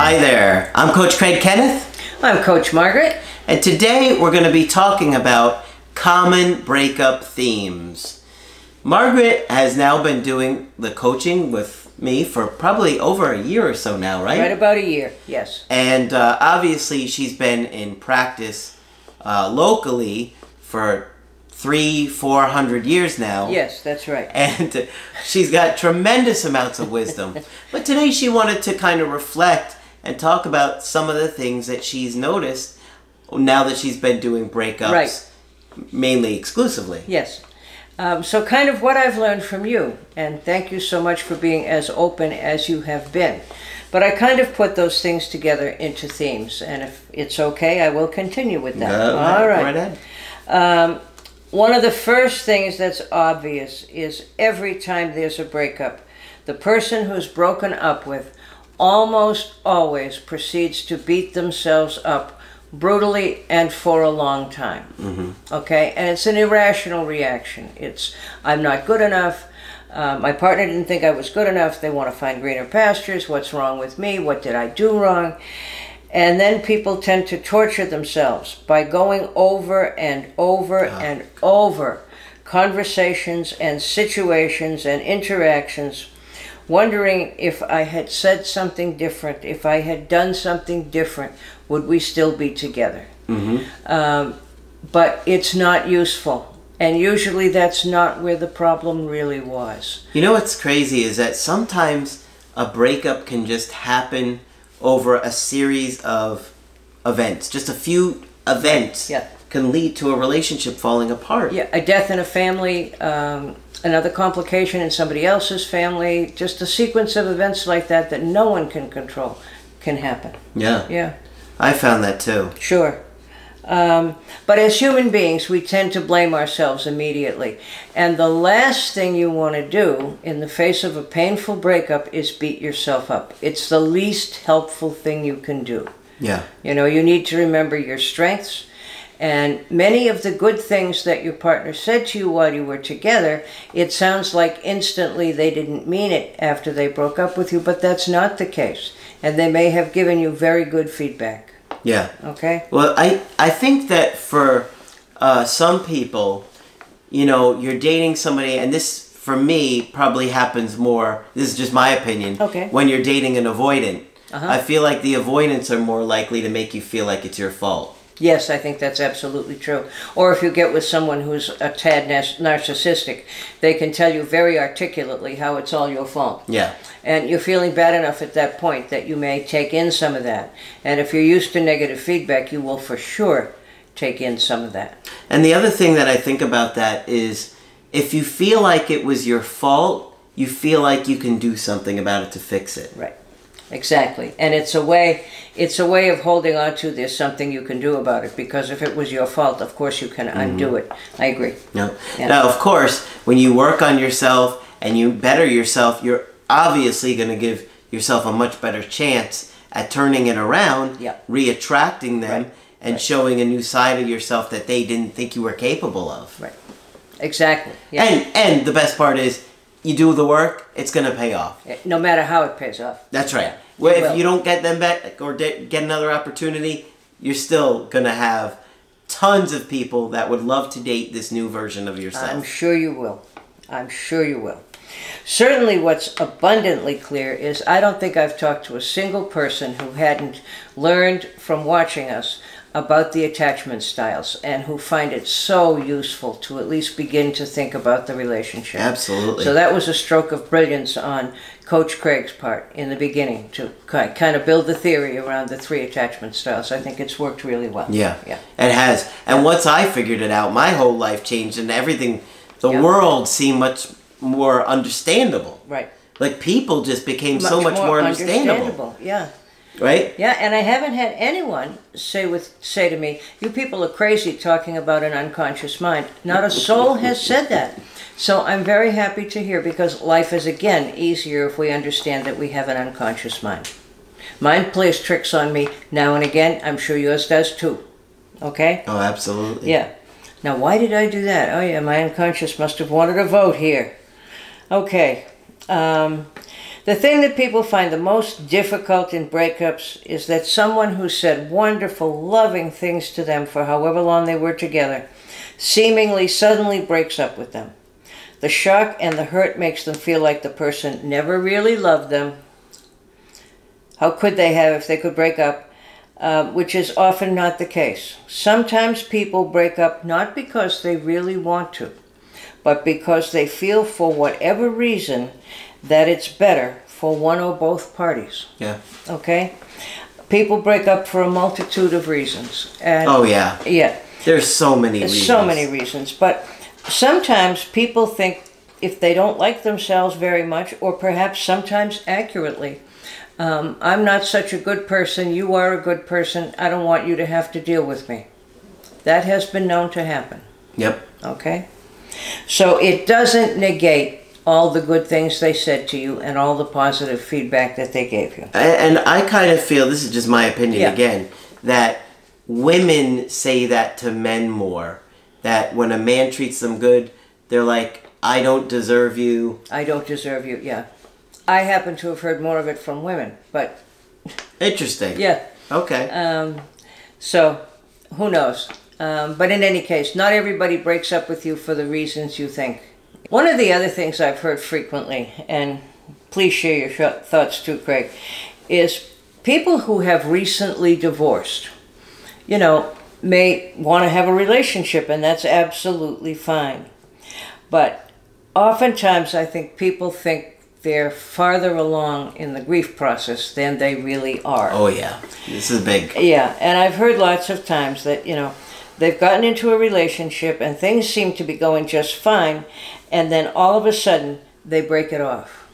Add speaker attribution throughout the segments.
Speaker 1: Hi there, I'm Coach Craig Kenneth,
Speaker 2: I'm Coach Margaret.
Speaker 1: and today we're going to be talking about common breakup themes. Margaret has now been doing the coaching with me for probably over a year or so now, right?
Speaker 2: Right about a year, yes.
Speaker 1: And uh, obviously, she's been in practice uh, locally for three, four hundred years now.
Speaker 2: Yes, that's right.
Speaker 1: And she's got tremendous amounts of wisdom. but today, she wanted to kind of reflect and talk about some of the things that she's noticed now that she's been doing breakups
Speaker 2: Right.
Speaker 1: mainly exclusively.
Speaker 2: Yes. Um, so, kind of what I've learned from you, and thank you so much for being as open as you have been. But I kind of put those things together into themes, and if it's okay, I will continue with that.
Speaker 1: Go
Speaker 2: All right.
Speaker 1: ahead.
Speaker 2: Um, one of the first things that's obvious is every time there's a breakup, the person who's broken up with almost always proceeds to beat themselves up brutally and for a long time. Okay? And it's an irrational reaction. It's, I'm not good enough. Uh, my partner didn't think I was good enough. They want to find greener pastures. What's wrong with me? What did I do wrong? And then people tend to torture themselves by going over and over and over conversations and situations and interactions, wondering if I had said something different, if I had done something different, would we still be together? Um, but it's not useful. And usually that's not where the problem really was.
Speaker 1: You know what's crazy is that sometimes a breakup can just happen over a series of events. Just a few events
Speaker 2: Yeah.
Speaker 1: Can lead to a relationship falling apart.
Speaker 2: Yeah, a death in a family, um, another complication in somebody else's family, just a sequence of events like that that no one can control can happen.
Speaker 1: Yeah.
Speaker 2: Yeah,
Speaker 1: I found that too.
Speaker 2: sure. Um, but as human beings, we tend to blame ourselves immediately. And the last thing you want to do in the face of a painful breakup is beat yourself up. It's the least helpful thing you can do.
Speaker 1: Yeah.
Speaker 2: You know, you need to remember your strengths. And many of the good things that your partner said to you while you were together, it sounds like instantly they didn't mean it after they broke up with you, but that's not the case. And they may have given you very good feedback.
Speaker 1: Yeah.
Speaker 2: Okay?
Speaker 1: Well, I I think that for uh, some people, you know, you're dating somebody, and this for me probably happens more. This is just my opinion.
Speaker 2: Okay.
Speaker 1: When you're dating an avoidant,
Speaker 2: Uh-huh.
Speaker 1: I feel like the avoidants are more likely to make you feel like it's your fault.
Speaker 2: Yes, I think that's absolutely true. Or if you get with someone who's a tad narcissistic, they can tell you very articulately how it's all your fault.
Speaker 1: Yeah.
Speaker 2: And you're feeling bad enough at that point that you may take in some of that. And if you're used to negative feedback, you will for sure take in some of that.
Speaker 1: And the other thing that I think about that is if you feel like it was your fault, you feel like you can do something about it to fix it.
Speaker 2: Right. Exactly. And it's a way it's a way of holding on to there's something you can do about it because if it was your fault, of course you can undo mm-hmm. it. I agree.
Speaker 1: No.
Speaker 2: Yeah.
Speaker 1: Now, of course, when you work on yourself and you better yourself, you're obviously going to give yourself a much better chance at turning it around,
Speaker 2: Yeah.
Speaker 1: re-attracting them,
Speaker 2: Right.
Speaker 1: and
Speaker 2: Right.
Speaker 1: showing a new side of yourself that they didn't think you were capable of.
Speaker 2: Right. Exactly. Yeah.
Speaker 1: And and the best part is, you do the work, it's going to pay off.
Speaker 2: no matter how it pays off.
Speaker 1: That's right. Well, if
Speaker 2: will.
Speaker 1: you don't get them back or get another opportunity, you're still going to have tons of people that would love to date this new version of yourself.
Speaker 2: I'm sure you will. I'm sure you will. Certainly, what's abundantly clear is I don't think I've talked to a single person who hadn't learned from watching us about the attachment styles and who find it so useful to at least begin to think about the relationship.
Speaker 1: Absolutely.
Speaker 2: So that was a stroke of brilliance on Coach Craig's part in the beginning to kind of build the theory around the three attachment styles. I think it's worked really well.
Speaker 1: Yeah.
Speaker 2: Yeah.
Speaker 1: It has. And once I figured it out, my whole life changed and everything, the
Speaker 2: Yeah.
Speaker 1: world seemed much more understandable.
Speaker 2: Right.
Speaker 1: Like people just became so much more, understandable,
Speaker 2: Yeah.
Speaker 1: Right?
Speaker 2: Yeah, and I haven't had anyone say with say to me, "You people are crazy talking about an unconscious mind." Not a soul has said that. So I'm very happy to hear because life is again easier if we understand that we have an unconscious mind. Mine plays tricks on me now and again. I'm sure yours does too. Okay?
Speaker 1: Oh, absolutely.
Speaker 2: Yeah. Now, why did I do that? Oh, yeah, my unconscious must have wanted a vote here. Okay. Um, the thing that people find the most difficult in breakups is that someone who said wonderful, loving things to them for however long they were together seemingly suddenly breaks up with them. The shock and the hurt makes them feel like the person never really loved them. How could they have if they could break up? Uh, which is often not the case. Sometimes people break up not because they really want to, but because they feel for whatever reason that it's better for one or both parties.
Speaker 1: Yeah.
Speaker 2: Okay? People break up for a multitude of reasons. And
Speaker 1: Oh yeah.
Speaker 2: yeah.
Speaker 1: There's so many
Speaker 2: There's
Speaker 1: reasons.
Speaker 2: so many reasons, but sometimes people think if they don't like themselves very much, or perhaps sometimes accurately, um, I'm not such a good person, you are a good person, I don't want you to have to deal with me. That has been known to happen,
Speaker 1: Yep.
Speaker 2: okay? So it doesn't negate all the good things they said to you and all the positive feedback that they gave you.
Speaker 1: And I kind of feel this is just my opinion
Speaker 2: Yeah.
Speaker 1: again that women say that to men more. That when a man treats them good, they're like, "I don't deserve you."
Speaker 2: I don't deserve you, yeah. I happen to have heard more of it from women, but
Speaker 1: Interesting.
Speaker 2: yeah.
Speaker 1: Okay.
Speaker 2: Um, so, who knows? Um, but in any case, not everybody breaks up with you for the reasons you think. One of the other things I've heard frequently, and please share your thoughts too, Craig, is people who have recently divorced, you know, may want to have a relationship, and that's absolutely fine. But oftentimes, I think people think they're farther along in the grief process than they really are.
Speaker 1: oh yeah. This is big.
Speaker 2: Yeah, and I've heard lots of times that, you know, they've gotten into a relationship and things seem to be going just fine, and then all of a sudden they break it off.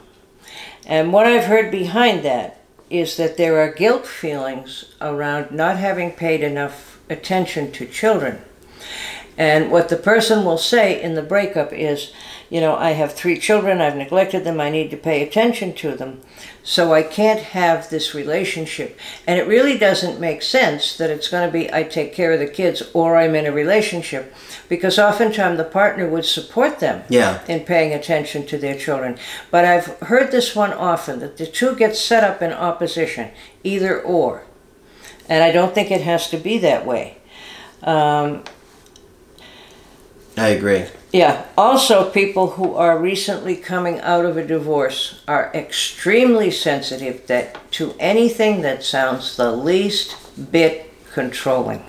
Speaker 2: And what I've heard behind that is that there are guilt feelings around not having paid enough attention to children. And what the person will say in the breakup is, you know, I have three children, I've neglected them, I need to pay attention to them, so I can't have this relationship. And it really doesn't make sense that it's going to be I take care of the kids or I'm in a relationship, because oftentimes the partner would support them
Speaker 1: Yeah.
Speaker 2: in paying attention to their children. But I've heard this one often that the two get set up in opposition, either or. And I don't think it has to be that way. Um,
Speaker 1: I agree.
Speaker 2: yeah. Also, people who are recently coming out of a divorce are extremely sensitive that to anything that sounds the least bit controlling.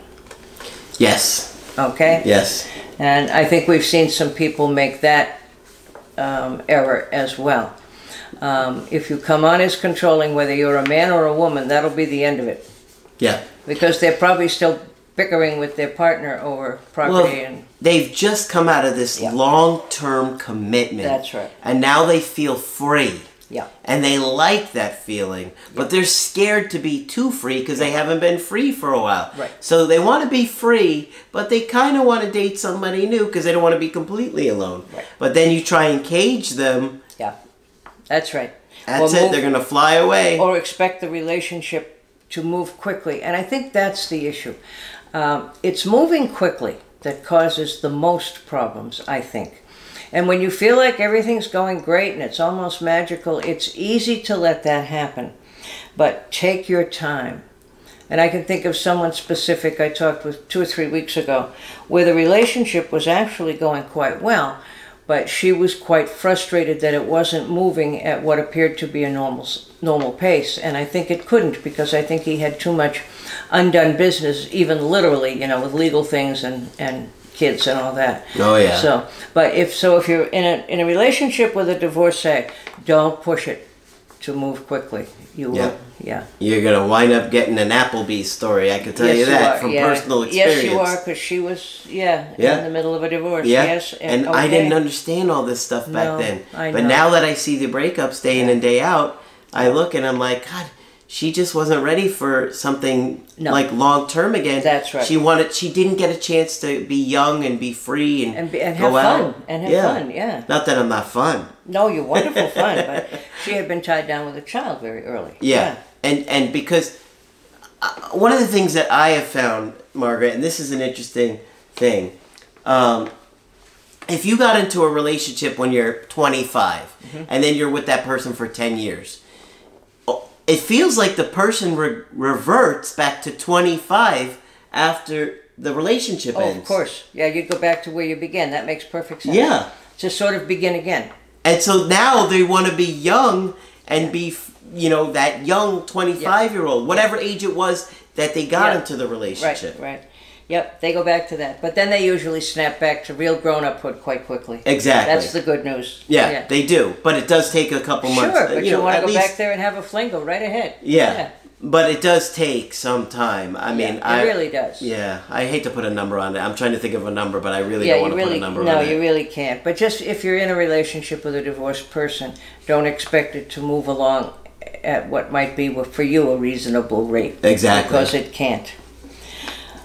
Speaker 1: Yes.
Speaker 2: Okay.
Speaker 1: Yes.
Speaker 2: And I think we've seen some people make that um, error as well. Um, if you come on as controlling, whether you're a man or a woman, that'll be the end of it.
Speaker 1: Yeah.
Speaker 2: Because they're probably still bickering with their partner over property
Speaker 1: Well,
Speaker 2: and
Speaker 1: they've just come out of this
Speaker 2: Yeah.
Speaker 1: long-term commitment.
Speaker 2: That's right.
Speaker 1: And now they feel free.
Speaker 2: yeah.
Speaker 1: And they like that feeling, but they're scared to be too free because they haven't been free for a while.
Speaker 2: Right.
Speaker 1: So they want to be free, but they kind of want to date somebody new because they don't want to be completely alone.
Speaker 2: Right.
Speaker 1: But then you try and cage them.
Speaker 2: Yeah. That's right.
Speaker 1: That's
Speaker 2: Or
Speaker 1: it.
Speaker 2: move-
Speaker 1: They're gonna fly away.
Speaker 2: or expect the relationship to move quickly. And I think that's the issue. Um, it's moving quickly that causes the most problems, I think. And when you feel like everything's going great and it's almost magical, it's easy to let that happen. But take your time. And I can think of someone specific I talked with two or three weeks ago where the relationship was actually going quite well, but she was quite frustrated that it wasn't moving at what appeared to be a normal normal pace. And I think it couldn't because I think he had too much undone business, even literally, you know, with legal things and, and kids and all that.
Speaker 1: Oh, yeah.
Speaker 2: So, but if so, if you're in a in a relationship with a divorcee, don't push it to move quickly. You will
Speaker 1: Yeah.
Speaker 2: yeah.
Speaker 1: You're gonna wind up getting an Applebee's story. I can tell
Speaker 2: yes,
Speaker 1: you that
Speaker 2: are,
Speaker 1: from
Speaker 2: yeah.
Speaker 1: personal experience.
Speaker 2: Yes, you are, because she was, yeah,
Speaker 1: Yeah.
Speaker 2: in the middle of a divorce.
Speaker 1: Yeah,
Speaker 2: Yes,
Speaker 1: and I
Speaker 2: okay.
Speaker 1: didn't understand all this stuff back
Speaker 2: No,
Speaker 1: then.
Speaker 2: I
Speaker 1: but
Speaker 2: know.
Speaker 1: now that I see the breakups day in and day out, I look and I'm like, God, she just wasn't ready for something
Speaker 2: No.
Speaker 1: like long term again.
Speaker 2: That's right.
Speaker 1: She wanted. She didn't get a chance to be young and be free and
Speaker 2: And be- and
Speaker 1: go
Speaker 2: have
Speaker 1: out.
Speaker 2: fun, and have
Speaker 1: yeah.
Speaker 2: fun, yeah.
Speaker 1: Not that I'm not fun.
Speaker 2: No, you're wonderful fun, but she had been tied down with a child very early.
Speaker 1: Yeah. And and because uh, one of the things that I have found, Margaret, and this is an interesting thing, um, if you got into a relationship when you're 25
Speaker 2: Mm-hmm.
Speaker 1: and then you're with that person for 10 years, it feels like the person re- reverts back to 25 after the relationship
Speaker 2: Oh,
Speaker 1: ends.
Speaker 2: of course. Yeah, you go back to where you began. That makes perfect sense.
Speaker 1: Yeah.
Speaker 2: To sort of begin again.
Speaker 1: And so now they want to be young and be, you know, that young 25 year old, whatever age it was that they got
Speaker 2: Yeah.
Speaker 1: into the relationship.
Speaker 2: Right,
Speaker 1: relationship.
Speaker 2: right. Yep, they go back to that. But then they usually snap back to real grown uphood quite quickly.
Speaker 1: Exactly.
Speaker 2: That's the good news.
Speaker 1: Yeah, they do, but it does take a couple months.
Speaker 2: Sure,
Speaker 1: months.
Speaker 2: Uh, but you,
Speaker 1: know,
Speaker 2: want to go
Speaker 1: least-
Speaker 2: back there and have a fling, go right ahead.
Speaker 1: Yeah, but it does take some time. I mean,
Speaker 2: it
Speaker 1: I
Speaker 2: really does.
Speaker 1: Yeah, I hate to put a number on it. I'm trying to think of a number, but I really
Speaker 2: Yeah,
Speaker 1: don't
Speaker 2: you
Speaker 1: want to
Speaker 2: really
Speaker 1: put a number
Speaker 2: no,
Speaker 1: on it.
Speaker 2: No, you really can't. But just if you're in a relationship with a divorced person, don't expect it to move along at what might be for you a reasonable rate.
Speaker 1: Exactly.
Speaker 2: Because it can't.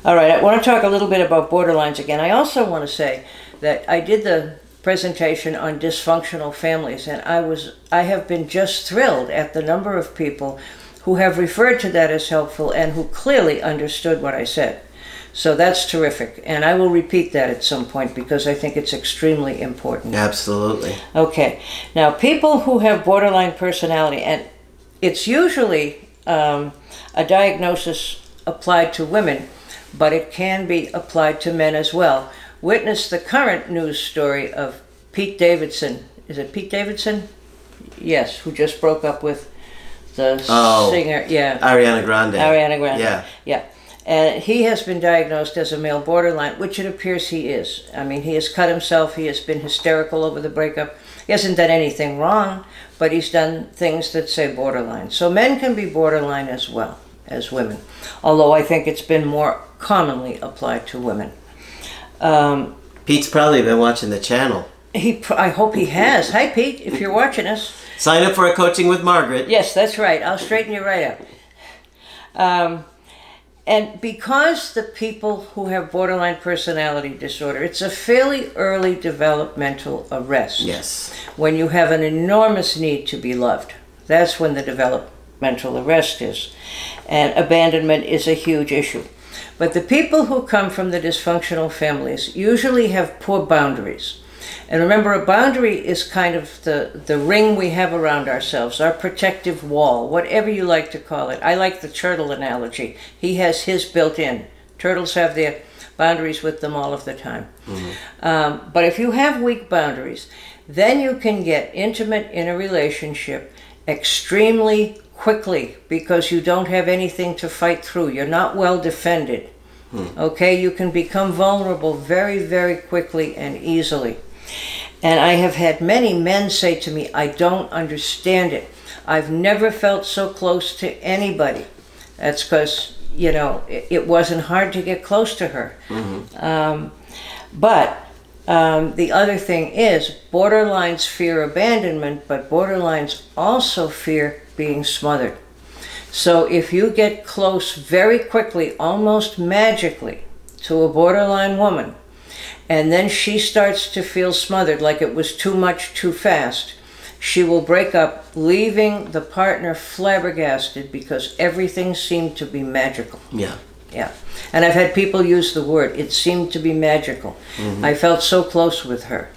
Speaker 2: All right, I want to talk a little bit about borderlines again. I also want to say that I did the presentation on dysfunctional families and I was I have been just thrilled at the number of people who have referred to that as helpful and who clearly understood what I said. So that's terrific. And I will repeat that at some point because I think it's extremely important.
Speaker 1: Absolutely.
Speaker 2: Okay. Now, people who have borderline personality, and it's usually um, a diagnosis applied to women, but it can be applied to men as well. Witness the current news story of Pete Davidson. Is it Pete Davidson? Yes, who just broke up with the
Speaker 1: Oh.
Speaker 2: singer. Yeah.
Speaker 1: Ariana Grande.
Speaker 2: Ariana Grande.
Speaker 1: Yeah.
Speaker 2: Yeah. And he has been diagnosed as a male borderline, which it appears he is. I mean, he has cut himself. He has been hysterical over the breakup. He hasn't done anything wrong, but he's done things that say borderline. So men can be borderline as well as women, although I think it's been more commonly applied to women. Um,
Speaker 1: Pete's probably been watching the channel.
Speaker 2: he, I hope he has. Hi, Pete, if you're watching us.
Speaker 1: Sign up for a coaching with Margaret.
Speaker 2: Yes, that's right. I'll straighten you right up. Um, and because the people who have borderline personality disorder, it's a fairly early developmental arrest.
Speaker 1: Yes.
Speaker 2: When you have an enormous need to be loved, that's when the developmental arrest is. And abandonment is a huge issue. But the people who come from the dysfunctional families usually have poor boundaries. And remember, a boundary is kind of the, the ring we have around ourselves, our protective wall, whatever you like to call it. I like the turtle analogy. He has his built in. Turtles have their boundaries with them all of the time. Um, but if you have weak boundaries, then you can get intimate in a relationship extremely quickly because you don't have anything to fight through. You're not well defended. Okay, you can become vulnerable very, very quickly and easily. And I have had many men say to me, I don't understand it. I've never felt so close to anybody. That's because, you know, it, it wasn't hard to get close to her. Um, but um, the other thing is, borderlines fear abandonment, but borderlines also fear being smothered. So if you get close very quickly, almost magically, to a borderline woman, and then she starts to feel smothered like it was too much too fast, she will break up, leaving the partner flabbergasted because everything seemed to be magical.
Speaker 1: Yeah.
Speaker 2: Yeah. And I've had people use the word, it seemed to be magical. Mm-hmm. I felt so close with her.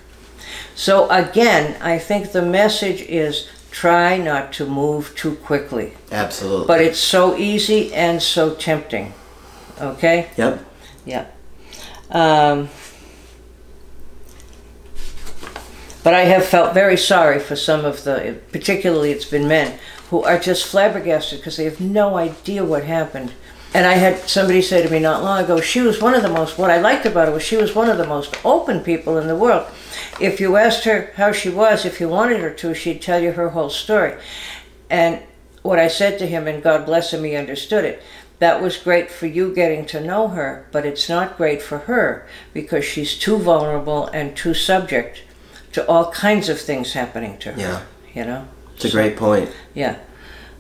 Speaker 2: So again, I think the message is try not to move too quickly.
Speaker 1: Absolutely.
Speaker 2: But it's so easy and so tempting. Okay?
Speaker 1: yep.
Speaker 2: Yep. Um, but I have felt very sorry for some of the, particularly it's been men, who are just flabbergasted because they have no idea what happened. And I had somebody say to me not long ago, she was one of the most, what I liked about her was she was one of the most open people in the world. If you asked her how she was, if you wanted her to, she'd tell you her whole story. And what I said to him, and God bless him, he understood it. That was great for you getting to know her, but it's not great for her because she's too vulnerable and too subject to all kinds of things happening to her.
Speaker 1: Yeah.
Speaker 2: You know?
Speaker 1: It's a great point.
Speaker 2: Yeah.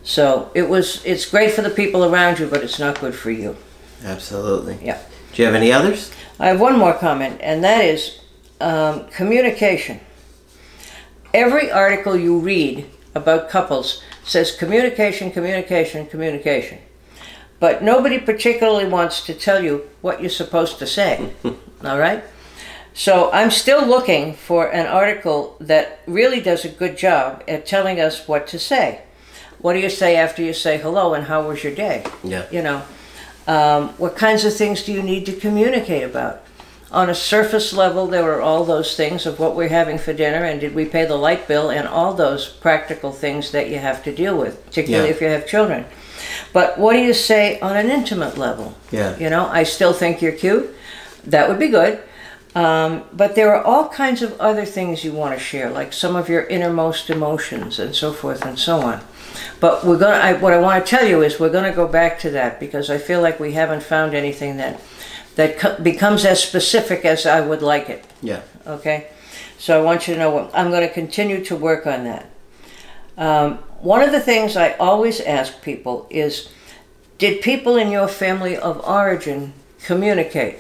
Speaker 2: So it was it's great for the people around you, but it's not good for you.
Speaker 1: Absolutely.
Speaker 2: Yeah.
Speaker 1: Do you have any others?
Speaker 2: I have one more comment, and that is um, communication. Every article you read about couples says communication, communication, communication. But nobody particularly wants to tell you what you're supposed to say. All right? So I'm still looking for an article that really does a good job at telling us what to say. What do you say after you say hello and how was your day?
Speaker 1: Yeah.
Speaker 2: You know, um, what kinds of things do you need to communicate about? On a surface level, there are all those things of what we're having for dinner and did we pay the light bill and all those practical things that you have to deal with, particularly
Speaker 1: Yeah.
Speaker 2: if you have children. But what do you say on an intimate level?
Speaker 1: Yeah.
Speaker 2: You know, I still think you're cute. That would be good. Um, but there are all kinds of other things you want to share, like some of your innermost emotions and so forth and so on. But we're gonna. I, what I want to tell you is we're going to go back to that because I feel like we haven't found anything that that co- becomes as specific as I would like it.
Speaker 1: Yeah.
Speaker 2: Okay, so I want you to know what I'm going to continue to work on that. Um, one of the things I always ask people is, did people in your family of origin communicate?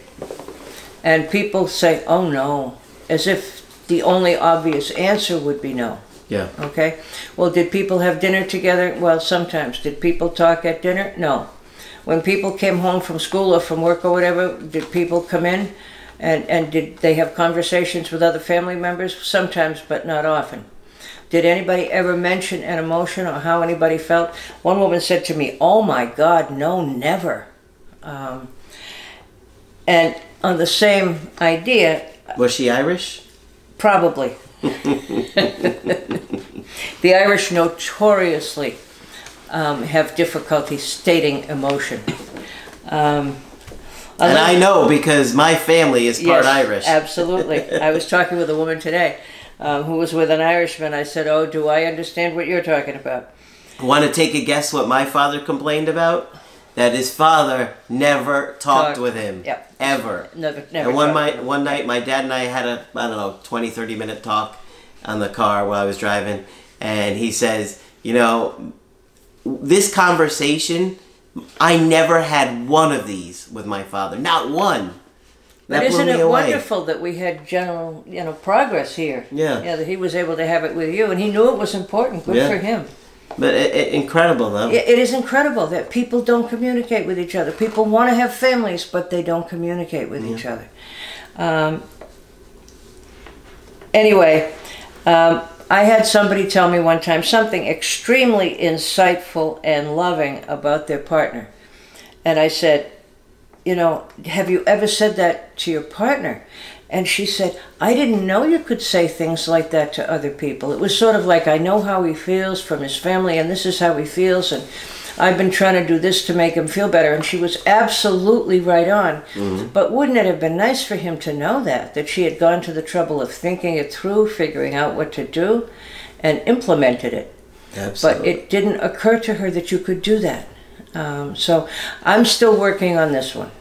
Speaker 2: And people say, oh no, as if the only obvious answer would be no.
Speaker 1: Yeah.
Speaker 2: Okay. Well, did people have dinner together? Well, sometimes. Did people talk at dinner? No. When people came home from school or from work or whatever, did people come in and, and did they have conversations with other family members? Sometimes, but not often. Did anybody ever mention an emotion or how anybody felt? One woman said to me, Oh my God, no, never. Um, and on the same idea,
Speaker 1: Was she Irish?
Speaker 2: Probably. The Irish notoriously um, have difficulty stating emotion. Um,
Speaker 1: And I know because my family is part
Speaker 2: yes,
Speaker 1: Irish.
Speaker 2: Absolutely. I was talking with a woman today um, who was with an Irishman. I said, Oh, do I understand what you're talking about?
Speaker 1: Want to take a guess what my father complained about? That his father never talked with him.
Speaker 2: Yep.
Speaker 1: Ever.
Speaker 2: Never, never.
Speaker 1: and one, my, one night, my dad and I had a, I don't know, 20, 30 minute talk on the car while I was driving. And he says, you know, this conversation, I never had one of these with my father. Not one.
Speaker 2: But
Speaker 1: That
Speaker 2: isn't it wonderful that we had general, you know, progress here?
Speaker 1: Yeah.
Speaker 2: Yeah, that he was able to have it with you, and he knew it was important. Good
Speaker 1: Yeah.
Speaker 2: for him.
Speaker 1: But it, it, incredible, though.
Speaker 2: It, it is incredible that people don't communicate with each other. People want to have families, but they don't communicate with each other. Um, anyway, um, I had somebody tell me one time something extremely insightful and loving about their partner. And I said, You know, have you ever said that to your partner? And she said, I didn't know you could say things like that to other people. It was sort of like, I know how he feels from his family, and this is how he feels, and I've been trying to do this to make him feel better. And she was absolutely right on. But wouldn't it have been nice for him to know that? That she had gone to the trouble of thinking it through, figuring out what to do, and implemented it.
Speaker 1: Absolutely.
Speaker 2: But it didn't occur to her that you could do that. Um, so I'm still working on this one.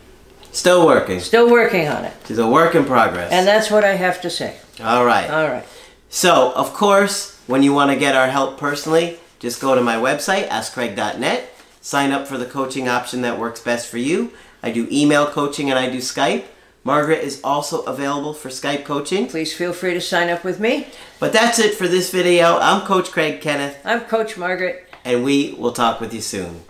Speaker 1: Still working.
Speaker 2: Still working on it.
Speaker 1: It's a work in progress.
Speaker 2: And that's what I have to say.
Speaker 1: All right.
Speaker 2: All right.
Speaker 1: So, of course, when you want to get our help personally, just go to my website, askcraig.net, sign up for the coaching option that works best for you. I do email coaching and I do Skype. Margaret is also available for Skype coaching.
Speaker 2: Please feel free to sign up with me.
Speaker 1: But that's it for this video. I'm Coach Craig Kenneth,
Speaker 2: I'm Coach Margaret.
Speaker 1: and we will talk with you soon.